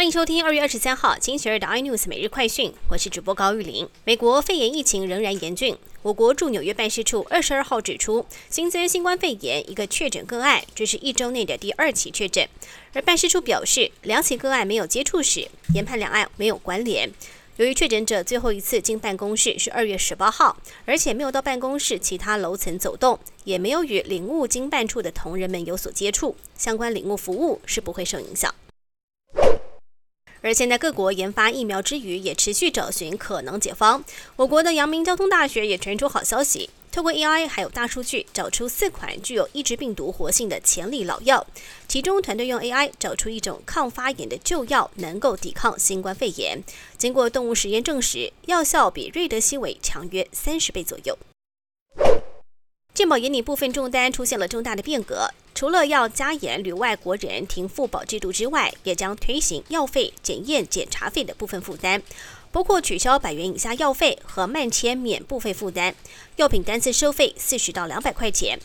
欢迎收听二月二十三号星期二的 iNews 每日快讯，我是主播高玉玲。美国肺炎疫情仍然严峻，我国驻纽约办事处二十二号指出，新增新冠肺炎一个确诊个案，这是一周内的第二起确诊。而办事处表示，两起个案没有接触史，研判两案没有关联。由于确诊者最后一次进办公室是二月十八号，而且没有到办公室其他楼层走动，也没有与领务经办处的同仁们有所接触，相关领务服务是不会受影响。而现在各国研发疫苗之余，也持续找寻可能解方。我国的阳明交通大学也传出好消息，透过 AI 还有大数据，找出四款具有抑制病毒活性的潜力老药。其中团队用 AI 找出一种抗发炎的旧药，能够抵抗新冠肺炎。经过动物实验证实，药效比瑞德西韦强约三十倍左右。健保眼底部分重担出现了重大的变革。除了要加严旅外国人停付保制度之外，也将推行药费、检验、检查费的部分负担，包括取消百元以下药费和慢签免部费负担，药品单次收费四十到两百块钱。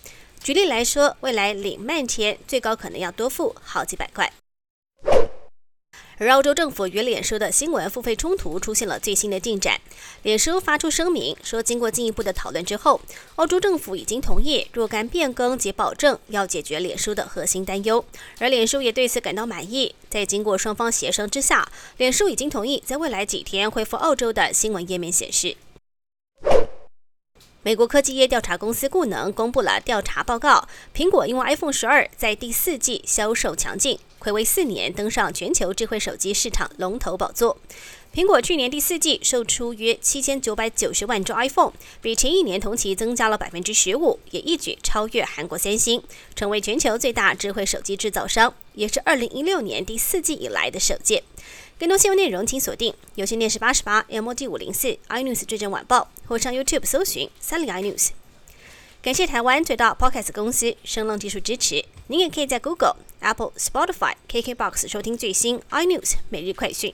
举例来说，未来领慢签最高可能要多付好几百块。而澳洲政府与脸书的新闻付费冲突出现了最新的进展。脸书发出声明说，经过进一步的讨论之后，澳洲政府已经同意若干变更及保证，要解决脸书的核心担忧。而脸书也对此感到满意。在经过双方协商之下，脸书已经同意在未来几天恢复澳洲的新闻页面显示。美国科技业调查公司固能公布了调查报告，苹果因为 iPhone 十二在第四季销售强劲，暌违四年登上全球智慧手机市场龙头宝座。苹果去年第四季售出约七千九百九十万只 iPhone，比前一年同期增加了百分之十五，也一举超越韩国三星，成为全球最大智慧手机制造商，也是二零一六年第四季以来的首届。更多新闻内容，请锁定有线电视八十八 MOD 五零四 iNews 最正晚报，或上 YouTube 搜寻三零 iNews。感谢台湾最大 Podcast 公司声浪技术支持。您也可以在 Google、Apple、Spotify、KKBox 收听最新 iNews 每日快讯。